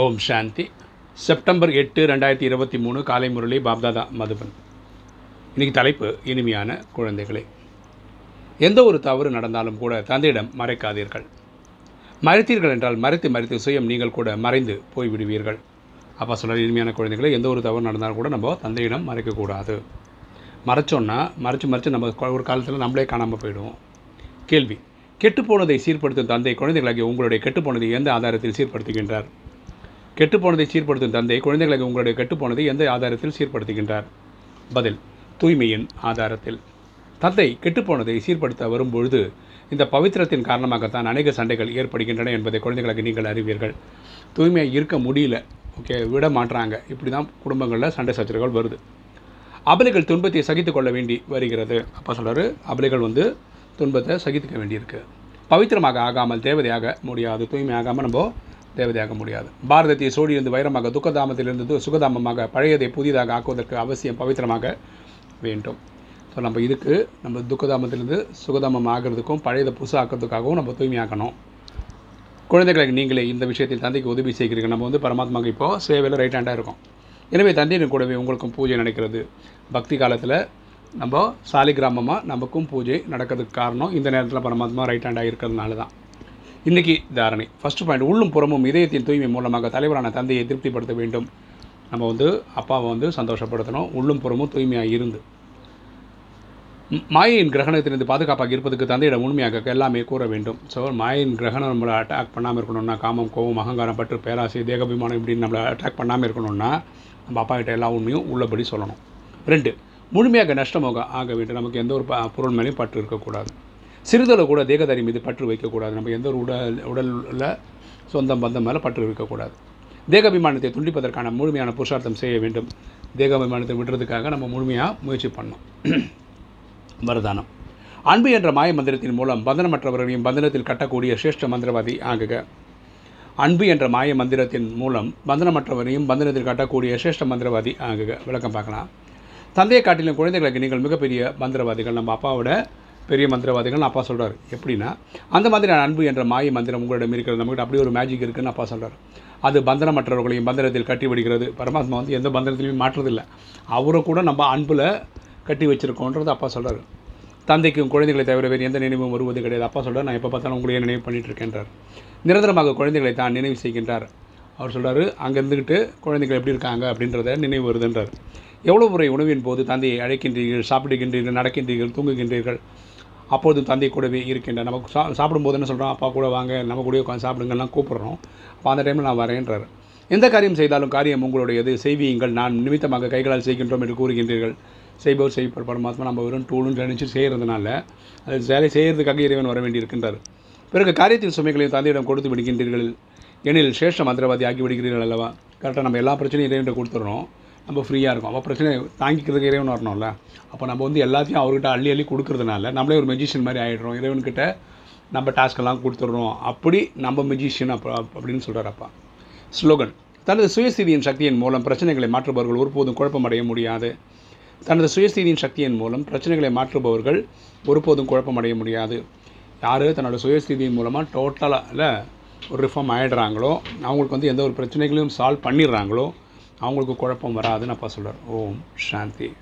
ஓம் சாந்தி. September எட்டு ரெண்டாயிரத்தி இருபத்தி மூணு காலை முரளி பாப்தாதா மதுபன். இன்றைக்கி தலைப்பு இனிமையான குழந்தைகளே. எந்த ஒரு தவறு நடந்தாலும் கூட தந்தையிடம் மறைக்காதீர்கள். மறைத்தீர்கள் என்றால் மறைத்து மறைத்து சுயம் நீங்கள் கூட மறைந்து போய்விடுவீர்கள். அப்பா சொல்கிற இனிமையான குழந்தைகளே எந்த ஒரு தவறு நடந்தாலும் கூட நம்ம தந்தையிடம் மறைக்கக்கூடாது. மறைச்சோன்னா மறைச்சு மறைச்சு நம்ம ஒரு காலத்தில் நம்மளே காணாமல் போயிடுவோம். கேள்வி கெட்டுப்போனதை சீர்படுத்தும் தந்தை குழந்தைகளாகிய உங்களுடைய கெட்டுப்போனதை எந்த ஆதாரத்தில் சீர்படுத்துகின்றார்? கெட்டுப்போனதை சீர்படுத்தும் தந்தை குழந்தைகளுக்கு உங்களுடைய கெட்டுப்போனதை எந்த ஆதாரத்தில் சீர்படுத்துகின்றார்? பதில் தூய்மையின் ஆதாரத்தில். தந்தை கெட்டுப்போனதை சீர்படுத்த வரும்பொழுது இந்த பவித்திரத்தின் காரணமாகத்தான் அநேக சண்டைகள் ஏற்படுகின்றன என்பதை குழந்தைகளுக்கு நீங்கள் அறிவீர்கள். தூய்மையாக இருக்க முடியல ஓகே விட மாட்டுறாங்க இப்படி தான் குடும்பங்களில் சண்டை சச்சரவுகள் வருது. அபலைகள் துன்பத்தை சகித்து கொள்ள வேண்டி வருகிறது. அப்போ சொல்றாரு அபலைகள் வந்து துன்பத்தை சகித்துக்க வேண்டியிருக்கு. பவித்திரமாக ஆகாமல் தேவதையாக முடியாது தூய்மை ஆகாமல் நம்ம தேவதையாக முடியாது. பாரதத்தை சோடியிருந்து வைரமாக துக்கதாமத்திலிருந்து சுகதாமமாக பழையதை புதிதாக ஆக்குவதற்கு அவசியம் பவித்திரமாக வேண்டும். ஸோ நம்ம இதுக்கு நம்ம துக்கதாமத்திலிருந்து சுகதாமம் ஆகிறதுக்கும் பழையதை புதுசாக ஆக்குறதுக்காகவும் நம்ம தூய்மையாக்கணும். குழந்தைகளுக்கு நீங்களே இந்த விஷயத்தில் தந்தைக்கு உதவி செய்கிறீர்கள். நம்ம வந்து பரமாத்மாவுக்கு இப்போது சேவையில் ரைட் ஹேண்டாக இருக்கும். எனவே தந்தையின் கூடவே உங்களுக்கும் பூஜை நடக்கிறது. பக்தி காலத்தில் நம்ம சாலி கிராமமாக நமக்கும் பூஜை நடக்கிறதுக்கு காரணம் இந்த நேரத்தில் பரமாத்மா ரைட் ஹேண்டாக இருக்கிறதுனால தான் இன்றைக்கி தாரணை. ஃபர்ஸ்ட் பாயிண்ட் உள்ளும் புறமும் இதயத்தின் தூய்மை மூலமாக தலைவரான தந்தையை திருப்திப்படுத்த வேண்டும். நம்ம வந்து அப்பாவை வந்து சந்தோஷப்படுத்தணும். உள்ளும் புறமும் தூய்மையாக இருந்து. மாயின் கிரகணத்திலிருந்து பாதுகாப்பாக இருப்பதுக்கு தந்தையிடம் உண்மையாக எல்லாமே கூற வேண்டும். ஸோ மாயின் கிரகணம் நம்மளை அட்டாக் பண்ணாமல் இருக்கணும்னா காமம் கோபம் அகங்காரம் பற்று பேராசை தேகபிமானம் இப்படின்னு நம்மளை அட்டாக் பண்ணாமல் இருக்கணும்னா நம்ம அப்பா கிட்ட எல்லா உண்மையும் உள்ளபடி சொல்லணும். ரெண்டு முழுமையாக நஷ்டமாக ஆக வேண்டும். நமக்கு எந்த ஒரு ப- பொருள் மேலேயும் பற்று இருக்கக்கூடாது. சிறிதளவு கூட தேகதாரி மீது பற்று வைக்கக்கூடாது. நம்ம எந்த ஒரு உடல் உடலில் சொந்தம் பந்தம் மேலே பற்று இருக்கக்கூடாது தேகாபிமானத்தை துண்டிப்பதற்கான முழுமையான புருஷார்த்தம் செய்ய வேண்டும். தேகாபிமானத்தை விடுறதுக்காக நம்ம முழுமையாக முயற்சி பண்ணோம் வரதானம். அன்பு என்ற மாய மந்திரத்தின் மூலம் பந்தனமற்றவர்களையும் பந்தனத்தில் கட்டக்கூடிய சிரேஷ்ட மந்திரவாதி ஆகுக. அன்பு என்ற மாய மந்திரத்தின் மூலம் பந்தனமற்றவரையும் பந்தனத்தில் கட்டக்கூடிய சிரேஷ்ட மந்திரவாதி ஆகுக. விளக்கம் பார்க்கலாம். தந்தையை காட்டிலும் குழந்தைகளுக்கு நீங்கள் மிகப்பெரிய மந்திரவாதிகள். நம்ம அப்பாவோட பெரிய மந்திரவாதிகள் அப்பா சொல்கிறார் எப்படின்னா அந்த மாதிரியான அன்பு என்ற மாய மந்திரம் உங்களிடம் இருக்கிறது. நம்மகிட்ட அப்படியே ஒரு மேஜிக் இருக்குதுன்னு அப்பா சொல்கிறார் அது பந்தனமற்றவர்களையும் பந்தனத்தில் கட்டி விடுகிறது. பரமாத்மா வந்து எந்த பந்தனத்திலையும் மாற்றுறதில்லை. அவரை கூட நம்ம அன்பில் கட்டி வச்சிருக்கோன்றது அப்பா சொல்கிறார் தந்தைக்கும் குழந்தைகளை தவிர வேறு எந்த நினைவும் வருவது கிடையாது. அப்பா சொல்கிறார் நான் எப்போ பார்த்தாலும் உங்களையே நினைவு பண்ணிட்டு இருக்கேன்றார். நிரந்தரமாக குழந்தைகளை தான் நினைவு செய்கின்றார். அவர் சொல்கிறார் அங்கே இருந்துக்கிட்டு குழந்தைகள் எப்படி இருக்காங்க? அப்படின்றத நினைவு வருதுன்றார். எவ்வளோ முறை உணவின் போது தந்தையை அழைக்கின்றீர்கள் சாப்பிடுகின்றீர்கள் நடக்கின்றீர்கள் தூங்குகின்றீர்கள்? அப்போது தந்தை கூடவே இருக்கின்ற நமக்கு சா சாப்பிடும்போது என்ன சொல்கிறோம் அப்பா கூட வாங்க நம்ம கூட உட்காந்து சாப்பிடுங்கலாம் கூப்பிட்றோம். அப்போ அந்த டைமில் நான் வரேன்றார் எந்த காரியம் செய்தாலும் காரியம் உங்களுடையது. செய்வியுங்கள் நான் நிமித்தமாக கைகளால் செய்கின்றோம் என்று கூறுகின்றீர்கள். செய்பவர் செய்பவர் பரமாத்மா நம்ம வெறும் டூலும் நினச்சி செய்கிறதுனால அது வேலை செய்கிறதுக்காக இறைவன் வர வேண்டியிருக்கின்றார். பிறகு காரியத்தின் சுமைகளையும் தந்தையிடம் கொடுத்து விடுகின்றீர்கள். எனில் சேஷ மந்திரவாதி ஆக்கி விடுகிறீர்கள் அல்லவா கரெக்டாக நம்ம எல்லா பிரச்சனையும் இறைவன்கிட்ட கொடுத்துட்றோம். நம்ம ஃப்ரீயாக இருக்கும். அப்போ பிரச்சனை தாங்கிக்கிறதுக்கு இறைவன் வரணும்ல அப்போ நம்ம வந்து எல்லாத்தையும் அவர்கிட்ட அள்ளி அள்ளி கொடுக்கறதுனால நம்மளே ஒரு மெஜிஷியன் மாதிரி ஆகிடுறோம் இறைவன்கிட்ட நம்ம டாஸ்க்கெல்லாம் கொடுத்துட்றோம். அப்படி நம்ம மெஜிஷியன் அப்போ அப்படின்னு சொல்கிறாரப்பா ஸ்லோகன் தனது சுயஸ்திதியின் சக்தியின் மூலம் பிரச்சனைகளை மாற்றுபவர்கள் ஒருபோதும் குழப்பமடைய முடியாது. தனது சுயஸ்திதியின் சக்தியின் மூலம் பிரச்சனைகளை மாற்றுபவர்கள் ஒருபோதும் குழப்பமடைய முடியாது. யார்? தன்னோட சுயஸ்திதியின் மூலமாக டோட்டலாக இல்லை ஒரு ரிஃபார்ம் ஆகிடுறாங்களோ அவங்களுக்கு வந்து எந்த ஒரு பிரச்சனைகளையும் சால்வ் பண்ணிடுறாங்களோ அவங்களுக்கு குழப்பம் வராதுன்னு அப்பா சொல்கிறார் ஓம் சாந்தி.